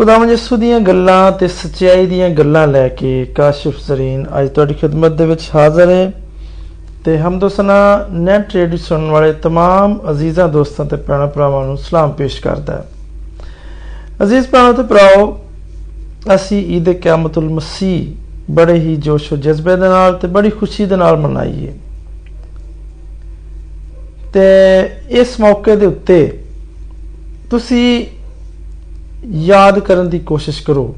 ਖੁਦਾਵੰਦ ਯਿਸੂ ਦੀਆਂ ਗੱਲਾਂ ਤੇ ਸੱਚਾਈ ਦੀਆਂ ਗੱਲਾਂ ਲੈ ਕੇ ਕਾਸ਼ਿਫ ਜ਼ਰੀਨ ਅੱਜ ਤੁਹਾਡੀ ਖਿਦਮਤ ਦੇ ਵਿੱਚ ਹਾਜ਼ਰ ਹੈ ਤੇ ਹਮਦੋਸਨਾ ਨੈਟ ਰੇਡੀਓ ਸੁਣਨ ਵਾਲੇ तमाम ਅਜ਼ੀਜ਼ਾਂ ਦੋਸਤਾਂ ਤੇ ਭੈਣਾਂ ਭਰਾਵਾਂ ਨੂੰ ਸਲਾਮ ਪੇਸ਼ ਕਰਦਾ ਹੈ ਅਜ਼ੀਜ਼ ਭੈਣਾਂ ਤੇ ਭਰਾਓ ਅਸੀਂ ਈਦ ਕਿਆਮਤੁਲ ਮਸੀਹ ਬੜੇ ਹੀ ਜੋਸ਼ ਤੇ ਜਜ਼ਬੇ ਦੇ ਨਾਲ ਤੇ ਬੜੀ ਖੁਸ਼ੀ ਦੇ ਨਾਲ ਮਨਾਈਏ ਤੇ ਇਸ ਮੌਕੇ ਦੇ ਉੱਤੇ ਤੁਸੀਂ ਯਾਦ ਕਰਨ ਦੀ ਕੋਸ਼ਿਸ਼ ਕਰੋ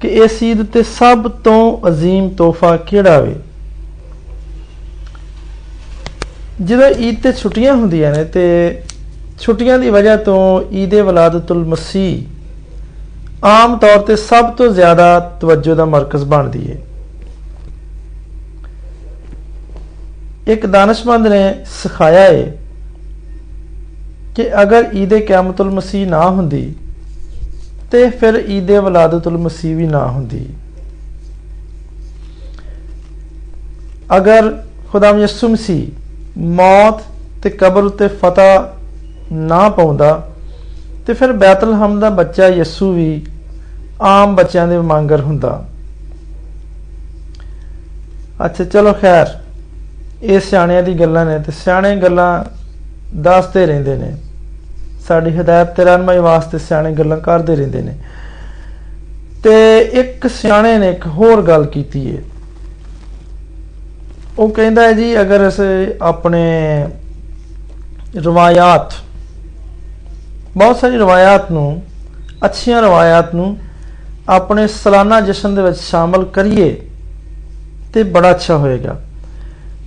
ਕਿ ਇਸ ਈਦ ਤੇ ਸਭ ਤੋਂ ਅਜ਼ੀਮ ਤੋਹਫਾ ਕਿਹੜਾ ਵੇ? ਜਦੋਂ ਈਦ ਤੇ ਛੁੱਟੀਆਂ ਹੁੰਦੀਆਂ ਨੇ ਤੇ ਛੁੱਟੀਆਂ ਦੀ ਵਜ੍ਹਾ ਤੋਂ ਈਦ ਵਲਾਦਤੁਲ ਮਸੀਹ ਆਮ ਤੌਰ ਤੇ ਸਭ ਤੋਂ ਜ਼ਿਆਦਾ ਤਵੱਜੋ ਦਾ ਮਰਕਜ਼ ਬਣਦੀ ਹੈ ਇੱਕ ਦਾਨਸ਼ਮੰਦ ਨੇ ਸਿਖਾਇਆ ਹੈ ਕਿ ਅਗਰ ਈਦ ਕਿਆਮਤੁਲ ਮਸੀਹ ਨਾ ਹੁੰਦੀ ਤੇ ਫਿਰ ਈਦ ਵਲਾਦਤੁਲ ਮਸੀਹ ਵੀ ਨਾ ਹੁੰਦੀ। ਅਗਰ ਖੁਦਾਮ ਯਿਸੂ ਮਸੀਹ ਮੌਤ ਤੇ ਕਬਰ ਉਤੇ ਫਤਹ ਨਾ ਪਾਉਂਦਾ, ਤੇ ਫਿਰ ਬੈਤਲਹਮ ਦਾ ਬੱਚਾ ਯਿਸੂ ਵੀ ਆਮ ਬੱਚਿਆਂ ਦੇ ਮੰਗਰ ਹੁੰਦਾ। ਅੱਛਾ, ਚਲੋ ਖੈਰ, ਇਹ ਸਿਆਣਿਆਂ ਦੀ ਗੱਲਾਂ ਨੇ ਤੇ ਸਿਆਣੇ ਗੱਲਾਂ ਦੱਸਦੇ ਰਹਿੰਦੇ ਨੇ। ਸਾਡੀ ਹਦਾਇਤ ਤੇ ਰਹਿਨਮਾਈ ਵਾਸਤੇ ਸਿਆਣੇ ਗੱਲਾਂ ਕਰਦੇ ਰਹਿੰਦੇ ਨੇ। ਤੇ ਇੱਕ ਸਿਆਣੇ ਨੇ ਇੱਕ ਹੋਰ ਗੱਲ ਕੀਤੀ ਹੈ ਉਹ ਕਹਿੰਦਾ ਹੈ ਜੀ, ਅਗਰ ਅਸੀਂ ਆਪਣੇ ਰਵਾਇਤ, ਬਹੁਤ ਸਾਰੀ ਰਵਾਇਤ ਨੂੰ, ਅੱਛੀਆਂ ਰਵਾਇਤ ਨੂੰ ਆਪਣੇ ਸਾਲਾਨਾ ਜਸ਼ਨ ਦੇ ਵਿੱਚ ਸ਼ਾਮਲ ਕਰੀਏ ਤੇ ਬੜਾ ਅੱਛਾ ਹੋਏਗਾ।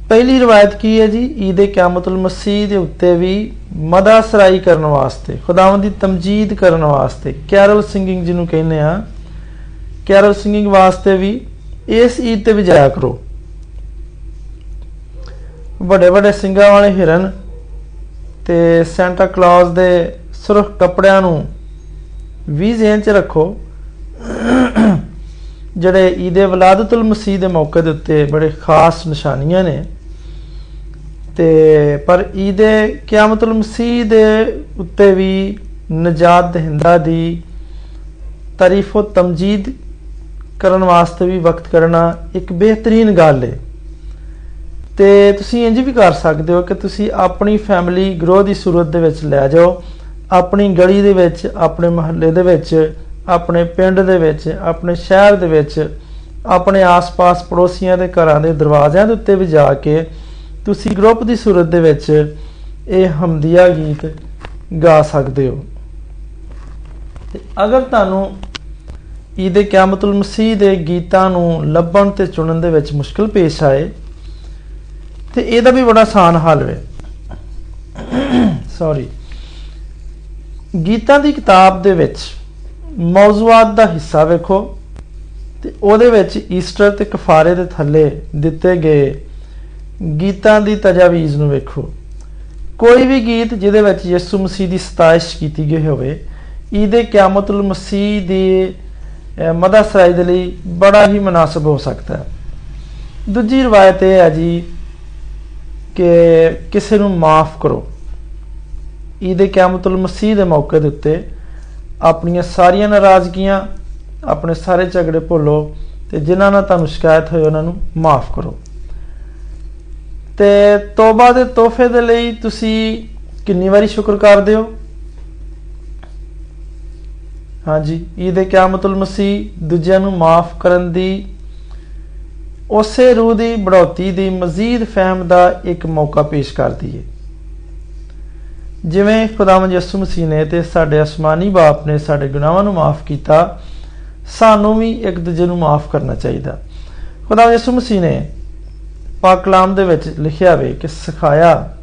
ਪਹਿਲੀ ਰਵਾਇਤ ਕੀ ਹੈ ਜੀ? ਈਦ ਕਿਆਮਤੁਲ ਮਸੀਹ ਦੇ ਉੱਤੇ ਵੀ ਮਦਾ ਸਰਾਈ ਕਰਨ ਵਾਸਤੇ, ਖੁਦਾਵੰਦ ਦੀ ਤਮਜੀਦ ਕਰਨ ਵਾਸਤੇ, ਕੈਰਲ ਸਿੰਗਿੰਗ ਜਿਹਨੂੰ ਕਹਿੰਦੇ ਆ ਕੈਰਲ ਸਿੰਗਿੰਗ ਵਾਸਤੇ ਵੀ ਇਸ ਈਦ ਤੇ ਵੀ ਜਾਇਆ ਕਰੋ। ਵੱਡੇ ਵੱਡੇ ਸਿੰਗਾਂ ਵਾਲੇ ਹਿਰਨ ਤੇ ਸੈਂਟਾ ਕਲੌਜ਼ ਦੇ ਸੁਰਖ ਕੱਪੜਿਆਂ ਨੂੰ ਵੀ ਜ਼ਿਹਨ 'ਚ ਰੱਖੋ। ਜਿਹੜੇ ਈਦ ਵਲਾਦਤੁਲ ਮਸੀਹ ਦੇ ਮੌਕੇ ਦੇ ਉੱਤੇ ਬੜੇ ਖਾਸ ਨਿਸ਼ਾਨੀਆਂ ਨੇ। ਤੇ ਪਰ ਈਦ ਕਿਆਮਤੁਲ ਮਸੀਹ ਦੇ ਉੱਤੇ ਵੀ ਨਜਾਤ ਦਹਿੰਦਾ ਦੀ ਤਾਰੀਫ ਤੇ ਤਮਜੀਦ ਕਰਨ ਵਾਸਤੇ ਵੀ ਵਕਤ ਕਰਨਾ ਇੱਕ ਬਿਹਤਰੀਨ ਗੱਲ ਹੈ ਤੇ ਤੁਸੀਂ ਇੰਜ ਵੀ ਕਰ ਸਕਦੇ ਹੋ ਕਿ ਤੁਸੀਂ ਆਪਣੀ ਫੈਮਿਲੀ ਗਰੋ ਦੀ ਸੂਰਤ ਦੇ ਵਿੱਚ ਲੈ ਜਾਓ, ਆਪਣੀ ਗਲੀ ਦੇ ਵਿੱਚ, ਆਪਣੇ ਮਹੱਲੇ ਦੇ ਵਿੱਚ, ਆਪਣੇ ਪਿੰਡ ਦੇ ਵਿੱਚ, ਆਪਣੇ ਸ਼ਹਿਰ ਦੇ ਵਿੱਚ, ਆਪਣੇ ਆਸ-ਪਾਸ ਪੜੋਸੀਆਂ ਦੇ ਘਰਾਂ ਦੇ ਦਰਵਾਜ਼ਿਆਂ ਦੇ ਉੱਤੇ ਵੀ ਜਾ ਕੇ ਤੁਸੀਂ ਗਰੁੱਪ ਦੀ ਸੂਰਤ ਦੇ ਵਿੱਚ ਇਹ ਹਮਦੀਆ ਗੀਤ ਗਾ ਸਕਦੇ ਹੋ। ਤੇ ਅਗਰ ਤੁਹਾਨੂੰ ਈਦ ਕਿਆਮਤੁਲ ਮਸੀਹ ਦੇ ਗੀਤਾਂ ਨੂੰ ਲੱਭਣ ਤੇ ਚੁਣਨ ਦੇ ਵਿੱਚ ਮੁਸ਼ਕਲ ਪੇਸ਼ ਆਏ, ਤੇ ਇਹਦਾ ਵੀ ਬੜਾ ਆਸਾਨ ਹੱਲ ਹੈ ਸੌਰੀ ਗੀਤਾਂ ਦੀ ਕਿਤਾਬ ਦੇ ਵਿੱਚ ਮੌਜੂਆਤ ਦਾ ਹਿੱਸਾ ਵੇਖੋ, ਤੇ ਉਹਦੇ ਵਿੱਚ ਈਸਟਰ ਤੇ ਕਫਾਰੇ ਦੇ ਥੱਲੇ ਦਿੱਤੇ ਗਏ ਗੀਤਾਂ ਦੀ ਤਜਾਵੀਜ਼ ਨੂੰ ਵੇਖੋ। ਕੋਈ ਵੀ ਗੀਤ ਜਿਹਦੇ ਵਿੱਚ ਯਿਸੂ ਮਸੀਹ ਦੀ ਸਤਾਇਸ਼ ਕੀਤੀ ਗਈ ਹੋਵੇ ਈਦੇ ਕਿਆਮਤੁਲ ਮਸੀਹ ਦੀ ਮਦਦ ਦੇ ਲਈ ਬੜਾ ਹੀ ਮناسب ਹੋ ਸਕਦਾ ਹੈ। ਦੂਜੀ ਰਵਾਇਤ ਇਹ ਹੈ ਜੀ ਕਿ ਕਿਸੇ ਨੂੰ ਮਾਫ ਕਰੋ। ਈਦੇ ਕਿਆਮਤੁਲ ਮਸੀਹ ਦੇ ਮੌਕੇ ਦੇ ਉੱਤੇ ਆਪਣੀਆਂ ਸਾਰੀਆਂ ਨਾਰਾਜ਼ਗੀਆਂ, ਆਪਣੇ ਸਾਰੇ ਝਗੜੇ ਭੁੱਲੋ ਤੇ ਜਿਨ੍ਹਾਂ ਨਾਲ ਤੁਹਾਨੂੰ ਸ਼ਿਕਾਇਤ ਹੋਈ ਉਹਨਾਂ ਨੂੰ ਮਾਫ ਕਰੋ। ਤੇ ਤੋਬਾ ਦੇ ਤੋਹਫੇ ਦੇ ਲਈ ਤੁਸੀਂ ਕਿੰਨੀ ਵਾਰੀ ਸ਼ੁਕਰ ਕਰਦੇ ਹੋ? ਹਾਂਜੀ ਈਦ ਕਿਆਮਤੁਲ ਮਸੀਹ ਦੂਜਿਆਂ ਨੂੰ ਮਾਫ ਕਰਨ ਦੀ, ਉਸੇ ਰੂਹ ਦੀ ਬੜੌਤੀ ਦੀ ਮਜ਼ੀਦ ਫਹਿਮ ਦਾ ਇੱਕ ਮੌਕਾ ਪੇਸ਼ ਕਰਦੀ ਹੈ ਜਿਵੇਂ ਖੁਦਾਵੰਦ ਯਿਸੂ ਮਸੀਹ ਨੇ ਤੇ ਸਾਡੇ ਅਸਮਾਨੀ ਬਾਪ ਨੇ ਸਾਡੇ ਗੁਨਾਹਾਂ ਨੂੰ ਮਾਫ ਕੀਤਾ, ਸਾਨੂੰ ਵੀ ਇੱਕ ਦੂਜੇ ਨੂੰ ਮਾਫ ਕਰਨਾ ਚਾਹੀਦਾ। ਖੁਦਾਵੰਦ ਯਿਸੂ ਮਸੀਹ ਨੇ ਪਾਕ ਕਲਾਮ ਦੇ ਵਿੱਚ ਲਿਖਿਆ ਵੇ ਕਿ ਸਿਖਾਇਆ।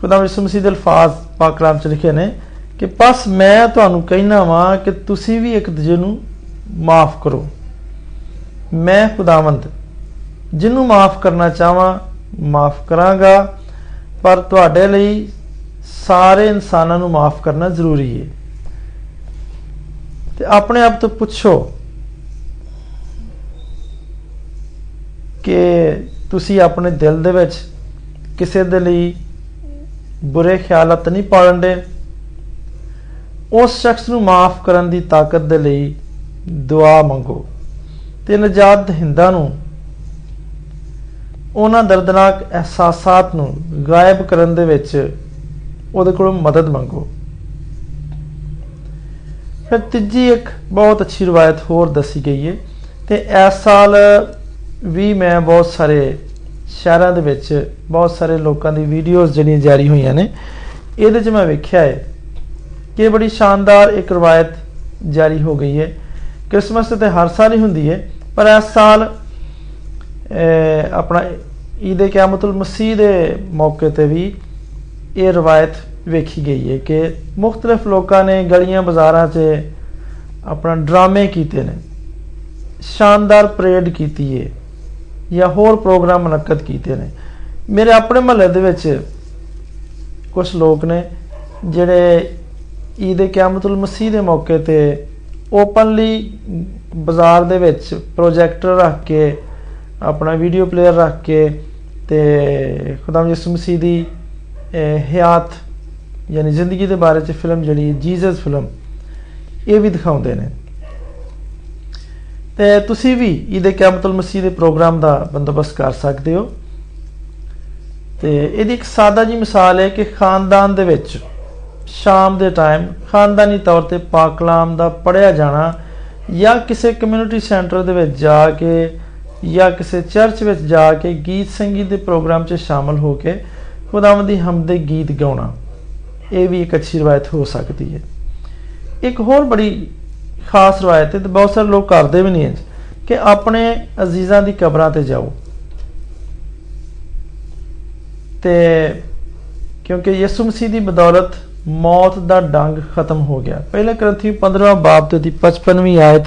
ਖੁਦਾਵੰਦ ਯਿਸੂ ਮਸੀਹ ਦੇ ਅਲਫਾਜ਼ ਪਾਕ ਕਲਾਮ 'ਚ ਲਿਖੇ ਨੇ ਕਿ ਬਸ ਮੈਂ ਤੁਹਾਨੂੰ ਕਹਿਣਾ ਵਾਂ ਕਿ ਤੁਸੀਂ ਵੀ ਇੱਕ ਦੂਜੇ ਨੂੰ ਮਾਫ ਕਰੋ। ਮੈਂ ਖੁਦਾਵੰਦ, ਜਿਹਨੂੰ ਮਾਫ ਕਰਨਾ ਚਾਹਾਂ, ਮਾਫ ਕਰਾਂਗਾ, ਪਰ ਤੁਹਾਡੇ ਲਈ ਸਾਰੇ ਇਨਸਾਨਾਂ ਨੂੰ ਮਾਫ ਕਰਨਾ ਜ਼ਰੂਰੀ ਹੈ ਤੇ ਆਪਣੇ ਆਪ ਤੋਂ ਪੁੱਛੋ ਕਿ ਤੁਸੀਂ ਆਪਣੇ ਦਿਲ ਦੇ ਵਿੱਚ ਕਿਸੇ ਦੇ ਲਈ ਬੁਰੇ ਖਿਆਲਤ ਨਹੀਂ ਪਾਲਣ ਦੇ। ਉਸ ਸ਼ਖਸ ਨੂੰ ਮਾਫ ਕਰਨ ਦੀ ਤਾਕਤ ਦੇ ਲਈ ਦੁਆ ਮੰਗੋ। ਤੇ ਨਜਾਤ ਦਹਿੰਦਾ ਨੂੰ, ਉਹਨਾਂ ਦਰਦਨਾਕ ਅਹਿਸਾਸਾਤ ਨੂੰ ਗਾਇਬ ਕਰਨ ਦੇ ਵਿੱਚ ਉਹਦੇ ਕੋਲੋਂ ਮਦਦ ਮੰਗੋ। ਫਿਰ ਤੀਜੀ ਇੱਕ ਬਹੁਤ ਅੱਛੀ ਰਵਾਇਤ ਹੋਰ ਦੱਸੀ ਗਈ ਹੈ, ਤੇ ਇਸ ਸਾਲ ਵੀ ਮੈਂ ਬਹੁਤ ਸਾਰੇ ਸ਼ਹਿਰਾਂ ਦੇ ਵਿੱਚ ਬਹੁਤ ਸਾਰੇ ਲੋਕਾਂ ਦੀ ਵੀਡੀਓਜ਼ ਜਿਹੜੀਆਂ ਜਾਰੀ ਹੋਈਆਂ ਨੇ, ਇਹਦੇ 'ਚ ਮੈਂ ਵੇਖਿਆ ਹੈ ਕਿ ਬੜੀ ਸ਼ਾਨਦਾਰ ਇੱਕ ਰਵਾਇਤ ਜਾਰੀ ਹੋ ਗਈ ਹੈ। ਕ੍ਰਿਸਮਸ ਤੇ ਹਰ ਸਾਲ ਹੀ ਹੁੰਦੀ ਹੈ, ਪਰ ਇਸ ਸਾਲ ਆਪਣਾ ਈਦ ਕਿਆਮਤੁਲ ਮਸੀਹ ਦੇ ਮੌਕੇ ਤੇ ਵੀ ਇਹ ਰਵਾਇਤ ਵੇਖੀ ਗਈ ਹੈ ਕਿ ਮੁxtਲਫ ਲੋਕਾਂ ਨੇ ਗਲੀਆਂ ਬਾਜ਼ਾਰਾਂ 'ਚ ਆਪਣਾ ਡਰਾਮੇ ਕੀਤੇ ਨੇ, ਸ਼ਾਨਦਾਰ ਪਰੇਡ ਕੀਤੀ ਹੈ। ਜਾਂ ਹੋਰ ਪ੍ਰੋਗਰਾਮ ਮਨਕਦ ਕੀਤੇ ਨੇ। ਮੇਰੇ ਆਪਣੇ ਮਹੱਲੇ ਦੇ ਵਿੱਚ ਕੁਝ ਲੋਕ ਨੇ ਜਿਹੜੇ ਈਦ ਕਿਆਮਤੁਲ ਮਸੀਹ ਦੇ ਮੌਕੇ ਤੇ ਓਪਨਲੀ ਬਾਜ਼ਾਰ ਦੇ ਵਿੱਚ ਪ੍ਰੋਜੈਕਟਰ ਰੱਖ ਕੇ, ਆਪਣਾ ਵੀਡੀਓ ਪਲੇਅਰ ਰੱਖ ਕੇ ਤੇ ਖੁਦਾਮ ਯਿਸੂ ਮਸੀਹ ਦੀ ਹਯਾਤ ਯਾਨੀ ਜ਼ਿੰਦਗੀ ਦੇ ਬਾਰੇ ਚ ਫਿਲਮ ਜਿਹੜੀ ਜੀਸਸ ਫਿਲਮ ਇਹ ਵੀ ਦਿਖਾਉਂਦੇ ਨੇ। ਤੇ ਤੁਸੀਂ ਵੀ ਈਦ ਕਿਆਮਤੁਲ ਮਸੀਹ ਦੇ ਪ੍ਰੋਗਰਾਮ ਦਾ ਬੰਦੋਬਸਤ ਕਰ ਸਕਦੇ ਹੋ। ਤੇ ਇਹਦੀ ਇੱਕ ਸਾਦਾ ਜੀ ਮਿਸਾਲ ਹੈ ਕਿ ਖਾਨਦਾਨ ਦੇ ਵਿੱਚ ਸ਼ਾਮ ਦੇ ਟਾਈਮ ਖਾਨਦਾਨੀ ਤੌਰ ਤੇ ਪਾਕ ਕਲਾਮ ਦਾ ਪੜਿਆ ਜਾਣਾ ਜਾਂ ਕਿਸੇ ਕਮਿਊਨਿਟੀ ਸੈਂਟਰ ਦੇ ਵਿੱਚ ਜਾ ਕੇ ਜਾਂ ਕਿਸੇ ਚਰਚ ਵਿੱਚ ਜਾ ਕੇ ਗੀਤ ਸੰਗੀਤ ਦੇ ਪ੍ਰੋਗਰਾਮ 'ਚ ਸ਼ਾਮਲ ਹੋ ਕੇ ਖੁਦਾਵੰਦ ਦੀ ਹਮਦ ਦੇ ਗੀਤ ਗਾਉਣਾ, ਇਹ ਵੀ ਇੱਕ ਅੱਛੀ ਰਵਾਇਤ ਹੋ ਸਕਦੀ ਹੈ। ਇੱਕ ਹੋਰ ਬੜੀ ਖਾਸ ਰਵਾਇਤ ਹੈ ਤੇ ਬਹੁਤ ਸਾਰੇ ਲੋਕ ਕਰਦੇ ਵੀ ਨਹੀਂ ਹੈ ਕਿ ਆਪਣੇ ਅਜ਼ੀਜ਼ਾਂ ਦੀ ਕਬਰਾਂ ਤੇ ਜਾਓ। ਤੇ ਕਿਉਂਕਿ ਯਿਸੂ ਮਸੀਹ ਦੀ ਬਦੌਲਤ ਮੌਤ ਦਾ ਡੰਗ ਖਤਮ ਹੋ ਗਿਆ। ਪਹਿਲੇ ਗ੍ਰੰਥੀ 15ਵਾਂ ਬਾਬ ਤੇ ਦੀ 55ਵੀਂ ਆਇਤ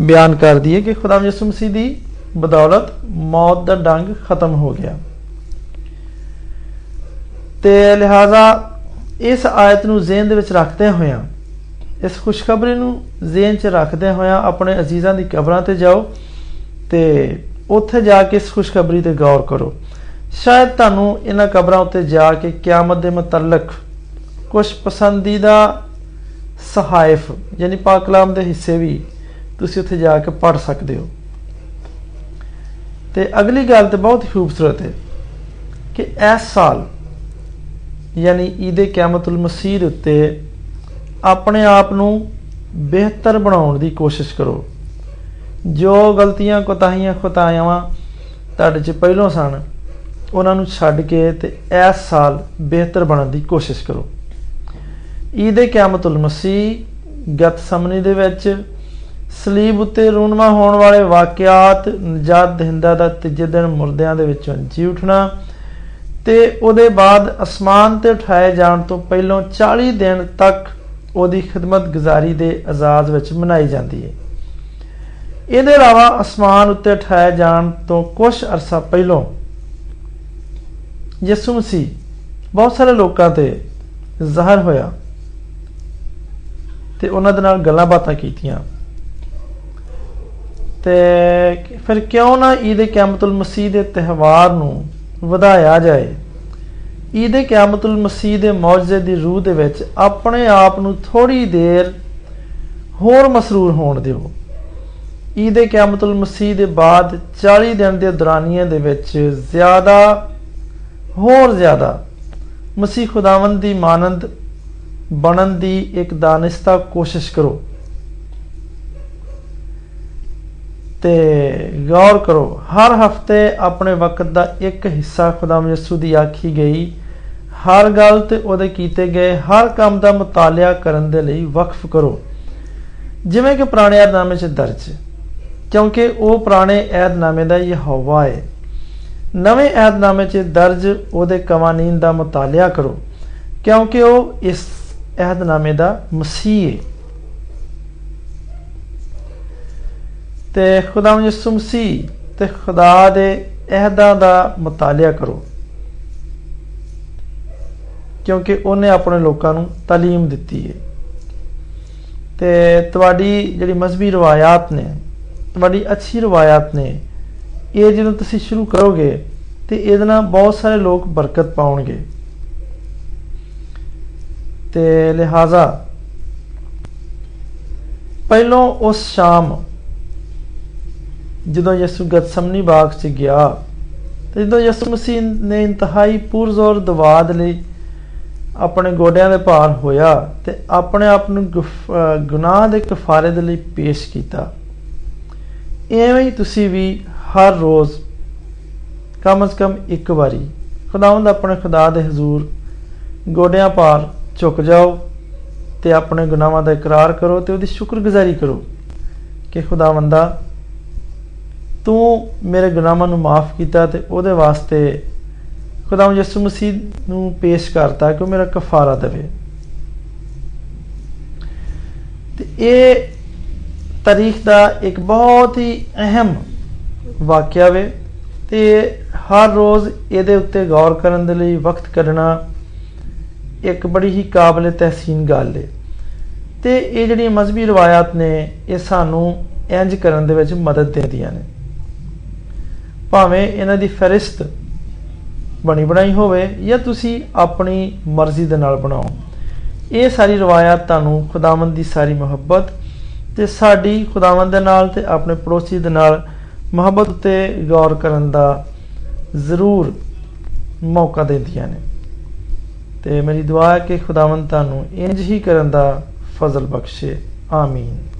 ਬਿਆਨ ਕਰਦੀ ਹੈ ਕਿ ਖੁਦਾ ਯਿਸੂ ਮਸੀਹ ਦੀ ਬਦੌਲਤ ਮੌਤ ਦਾ ਡੰਗ ਖਤਮ ਹੋ ਗਿਆ। ਤੇ ਲਿਹਾਜ਼ਾ ਇਸ ਆਇਤ ਨੂੰ ਜ਼ਿਹਨ ਦੇ ਵਿੱਚ ਰੱਖਦੇ ਹੋਇਆਂ ਇਸ ਖੁਸ਼ਖਬਰੀ ਨੂੰ ਜ਼ਿਹਨ 'ਚ ਰੱਖਦੇ ਹੋਇਆਂ ਆਪਣੇ ਅਜ਼ੀਜ਼ਾਂ ਦੀ ਕਬਰਾਂ ਤੇ ਜਾਓ ਤੇ ਉੱਥੇ ਜਾ ਕੇ ਇਸ ਖੁਸ਼ਖਬਰੀ ਤੇ ਗੌਰ ਕਰੋ। ਸ਼ਾਇਦ ਤੁਹਾਨੂੰ ਇਹਨਾਂ ਕਬਰਾਂ ਉੱਤੇ ਜਾ ਕੇ ਕਿਆਮਤ ਦੇ ਮੁਤਲਕ ਕੁਝ ਪਸੰਦੀਦਾ ਸਹਾਇਫ, ਯਾਨੀ ਪਾਕ ਕਲਾਮ ਦੇ ਹਿੱਸੇ ਵੀ ਤੁਸੀਂ ਉੱਥੇ ਜਾ ਕੇ ਪੜ ਸਕਦੇ ਹੋ। ਤੇ ਅਗਲੀ ਗੱਲ ਤੇ ਬਹੁਤ ਹੀ ਖੂਬਸੂਰਤ ਹੈ ਕਿ ਇਸ ਸਾਲ, ਯਾਨੀ ਈਦ ਕਿਆਮਤੁਲ ਮਸੀਹ ਉੱਤੇ ਆਪਣੇ ਆਪ ਨੂੰ ਬਿਹਤਰ ਬਣਾਉਣ ਦੀ ਕੋਸ਼ਿਸ਼ ਕਰੋ। ਜੋ ਗਲਤੀਆਂ, ਕੋਤਾਹੀਆਂ, ਖਤਾਇਆਵਾਂ ਤੁਹਾਡੇ 'ਚ ਪਹਿਲੋਂ ਸਨ, ਉਹਨਾਂ ਨੂੰ ਛੱਡ ਕੇ ਤੇ ਇਸ ਸਾਲ ਬਿਹਤਰ ਬਣਨ ਦੀ ਕੋਸ਼ਿਸ਼ ਕਰੋ। ਈਦ ਕਿਆਮਤੁਲ ਮਸੀਹ ਗਤ ਸਮਨੀ ਦੇ ਵਿੱਚ ਸਲੀਬ ਉੱਤੇ ਰੂਨਮਾ ਹੋਣ ਵਾਲੇ ਵਾਕਿਆਤ ਨਜਾਤ ਦਹਿੰਦਾ ਦਾ ਤੀਜੇ ਦਿਨ ਮੁਰਦਿਆਂ ਦੇ ਵਿੱਚੋਂ ਜੀ ਉਠਣਾ ਤੇ ਉਹਦੇ ਬਾਅਦ ਅਸਮਾਨ ਤੇ ਉਠਾਏ ਜਾਣ ਤੋਂ ਪਹਿਲਾਂ 40 ਦਿਨ ਤੱਕ ਉਹਦੀ ਖidmat ਗੁਜ਼ਾਰੀ ਦੇ ਆਜ਼ਾਦ ਵਿੱਚ ਮਨਾਈ ਜਾਂਦੀ ਹੈ। ਇਹਦੇ ਇਲਾਵਾ ਅਸਮਾਨ ਉੱਤੇ ਉਠਾਏ ਜਾਣ ਤੋਂ ਕੁਝ ਅਰਸਾ ਪਹਿਲਾਂ ਯਿਸੂ ਮਸੀਹ ਬਹੁਤ ਸਾਰੇ ਲੋਕਾਂ ਤੇ ਜ਼ਾਹਰ ਹੋਇਆ ਤੇ ਉਹਨਾਂ ਦੇ ਨਾਲ ਗੱਲਾਂ ਬਾਤਾਂ ਕੀਤੀਆਂ। ਤੇ ਫਿਰ ਕਿਉਂ ਨਾ ਈਦ ਕਿਆਮਤੁਲ ਮਸੀਹ ਦੇ ਤਿਹਵਾਰ ਨੂੰ ਵਧਾਇਆ ਜਾਏ? ਈਦ ਕਿਆਮਤੁਲ ਮਸੀਹ ਦੇ ਮੌਜਜ਼ੇ ਦੀ ਰੂਹ ਦੇ ਵਿੱਚ ਆਪਣੇ ਆਪ ਨੂੰ ਥੋੜੀ ਦੇਰ ਹੋਰ ਮਸਰੂਰ ਹੋਣ ਦਿਓ। ਈਦ ਕਿਆਮਤੁਲ ਮਸੀਹ ਦੇ ਬਾਅਦ 40 ਦਿਨ ਦੇ ਦੌਰਾਨੀਆਂ ਦੇ ਵਿੱਚ ਜ਼ਿਆਦਾ, ਹੋਰ ਜ਼ਿਆਦਾ ਮਸੀਹ ਖੁਦਾਵੰਦ ਦੀ ਮਾਨੰਦ ਬਣਨ ਦੀ ਇੱਕ ਦਾਨਿਸਤਾ ਕੋਸ਼ਿਸ਼ ਕਰੋ। ਤੇ ਗੌਰ ਕਰੋ, ਹਰ ਹਫ਼ਤੇ ਆਪਣੇ ਵਕਤ ਦਾ ਇੱਕ ਹਿੱਸਾ ਖੁਦਾਮ ਯਿਸੂ ਦੀ ਆਖੀ ਗਈ ਹਰ ਗੱਲ ਤੇ ਉਹਦੇ ਕੀਤੇ ਗਏ ਹਰ ਕੰਮ ਦਾ ਮਤਾਲਿਆ ਕਰਨ ਦੇ ਲਈ ਵਕਫ ਕਰੋ। ਜਿਵੇਂ ਕਿ ਪੁਰਾਣੇ ਏਧਨਾਮੇ 'ਚ ਦਰਜ ਕਿਉਂਕਿ ਉਹ ਪੁਰਾਣੇ ਏਧਨਾਮੇ ਦਾ ਯਹੋਵਾ ਹੈ। ਨਵੇਂ ਏਧਨਾਮੇ 'ਚ ਦਰਜ ਉਹਦੇ ਕਵਾਨੀਨ ਦਾ ਮਤਾਲਿਆ ਕਰੋ, ਕਿਉਂਕਿ ਉਹ ਇਸ ਏਧਨਾਮੇ ਦਾ ਮਸੀਹ ਹੈ। ਤੇ ਖੁਦਾਵੰਦ ਯਿਸੂ ਮਸੀਹ ਤੇ ਖੁਦਾ ਦੇ ਅਹਿਦਾਂ ਦਾ ਮਤਾਲਿਆ ਕਰੋ। ਕਿਉਂਕਿ ਉਹਨੇ ਆਪਣੇ ਲੋਕਾਂ ਨੂੰ تعلیم ਦਿੱਤੀ ਹੈ ਤੇ ਤੁਹਾਡੀ ਜਿਹੜੀ ਮਜ਼ਬੀ ਰਵਾਇਤ ਨੇ ਤੁਹਾਡੀ ਅੱਛੀ ਰਵਾਇਤ ਨੇ ਇਹ ਜਦੋਂ ਤੁਸੀਂ ਸ਼ੁਰੂ ਕਰੋਗੇ ਤੇ ਇਹਦੇ ਨਾਲ ਬਹੁਤ ਸਾਰੇ ਲੋਕ ਬਰਕਤ ਪਾਉਣਗੇ ਤੇ ਲਿਹਾਜ਼ਾ ਪਹਿਲੋਂ ਉਸ ਸ਼ਾਮ ਜਦੋਂ ਯਿਸੂ ਗਤਸਮਨੀ ਬਾਗ 'ਚ ਗਿਆ ਤੇ ਜਦੋਂ ਯਿਸੂ ਮਸੀਹ ਨੇ ਇੰਤਹਾਈ ਪੁਰਜ਼ੋਰ ਦਵਾ ਦੇ ਲਈ ਆਪਣੇ ਗੋਡਿਆਂ ਦੇ ਭਾਰ ਹੋਇਆ ਤੇ ਆਪਣੇ ਆਪ ਨੂੰ ਗੁਫ- ਅਹ ਗੁਨਾਹ ਦੇ ਕਫਾਰੇ ਦੇ ਲਈ ਪੇਸ਼ ਕੀਤਾ। ਐਵੇਂ ਹੀ ਤੁਸੀਂ ਵੀ ਹਰ ਰੋਜ਼ ਕਮ ਸ ਕਮ ਇੱਕ ਵਾਰੀ ਖੁਦਾਵੰਦ ਆਪਣੇ ਖੁਦਾ ਦੇ ਹਜ਼ੂਰ ਗੋਡਿਆਂ ਭਾਰ ਝੁਕ ਜਾਓ ਤੇ ਆਪਣੇ ਗੁਨਾਹਾਂ ਦਾ ਇਕਰਾਰ ਕਰੋ ਤੇ ਉਹਦੀ ਸ਼ੁਕਰਗੁਜ਼ਾਰੀ ਕਰੋ ਕਿ ਖੁਦਾਵੰਦਾ ਤੂੰ ਮੇਰੇ ਗੁਨਾਹਾਂ ਨੂੰ ਮਾਫ ਕੀਤਾ ਤੇ ਉਹਦੇ ਵਾਸਤੇ ਖੁਦਾਵੰਦ ਯਿਸੂ ਮਸੀਹ ਨੂੰ ਪੇਸ਼ ਕਰਤਾ ਕਿ ਉਹ ਮੇਰਾ ਕਫਾਰਾ ਦੇਵੇ। ਤੇ ਇਹ ਤਾਰੀਖ ਦਾ ਇੱਕ ਬਹੁਤ ਹੀ ਅਹਿਮ ਵਾਕਿਆ ਵੇ ਤੇ ਹਰ ਰੋਜ਼ ਇਹਦੇ ਉੱਤੇ ਗੌਰ ਕਰਨ ਦੇ ਲਈ ਵਕਤ ਕੱਢਣਾ ਇੱਕ ਬੜੀ ਹੀ ਕਾਬਲੇ ਤਹਿਸੀਨ ਗੱਲ ਹੈ ਤੇ ਇਹ ਜਿਹੜੀਆਂ ਮਜ਼ਹਬੀ ਰਵਾਇਤ ਨੇ, ਇਹ ਸਾਨੂੰ ਇੰਜ ਕਰਨ ਦੇ ਵਿੱਚ ਮਦਦ ਦਿੰਦੀਆਂ ਨੇ। ਭਾਵੇਂ ਇਹਨਾਂ ਦੀ ਫਹਿਰਿਸਤ ਬਣੀ ਬਣਾਈ ਹੋਵੇ ਜਾਂ ਤੁਸੀਂ ਆਪਣੀ ਮਰਜ਼ੀ ਦੇ ਨਾਲ ਬਣਾਓ। ਇਹ ਸਾਰੀ ਰਵਾਇਤ ਤੁਹਾਨੂੰ ਖੁਦਾਵੰਦ ਦੀ ਸਾਰੀ ਮੁਹੱਬਤ ਤੇ ਸਾਡੀ ਖੁਦਾਵੰਦ ਦੇ ਨਾਲ ਤੇ ਆਪਣੇ ਪੜੋਸੀ ਦੇ ਨਾਲ ਮੁਹੱਬਤ ਉਤੇ ਗੌਰ ਕਰਨ ਦਾ ਜ਼ਰੂਰ ਮੌਕਾ ਦਿੰਦੀਆਂ ਨੇ। ਤੇ ਮੇਰੀ ਦੁਆ ਹੈ ਕਿ ਖੁਦਾਵੰਦ ਤੁਹਾਨੂੰ ਇੰਜ ਹੀ ਕਰਨ ਦਾ ਫਜ਼ਲ ਬਖਸ਼ੇ। ਆਮੀਨ।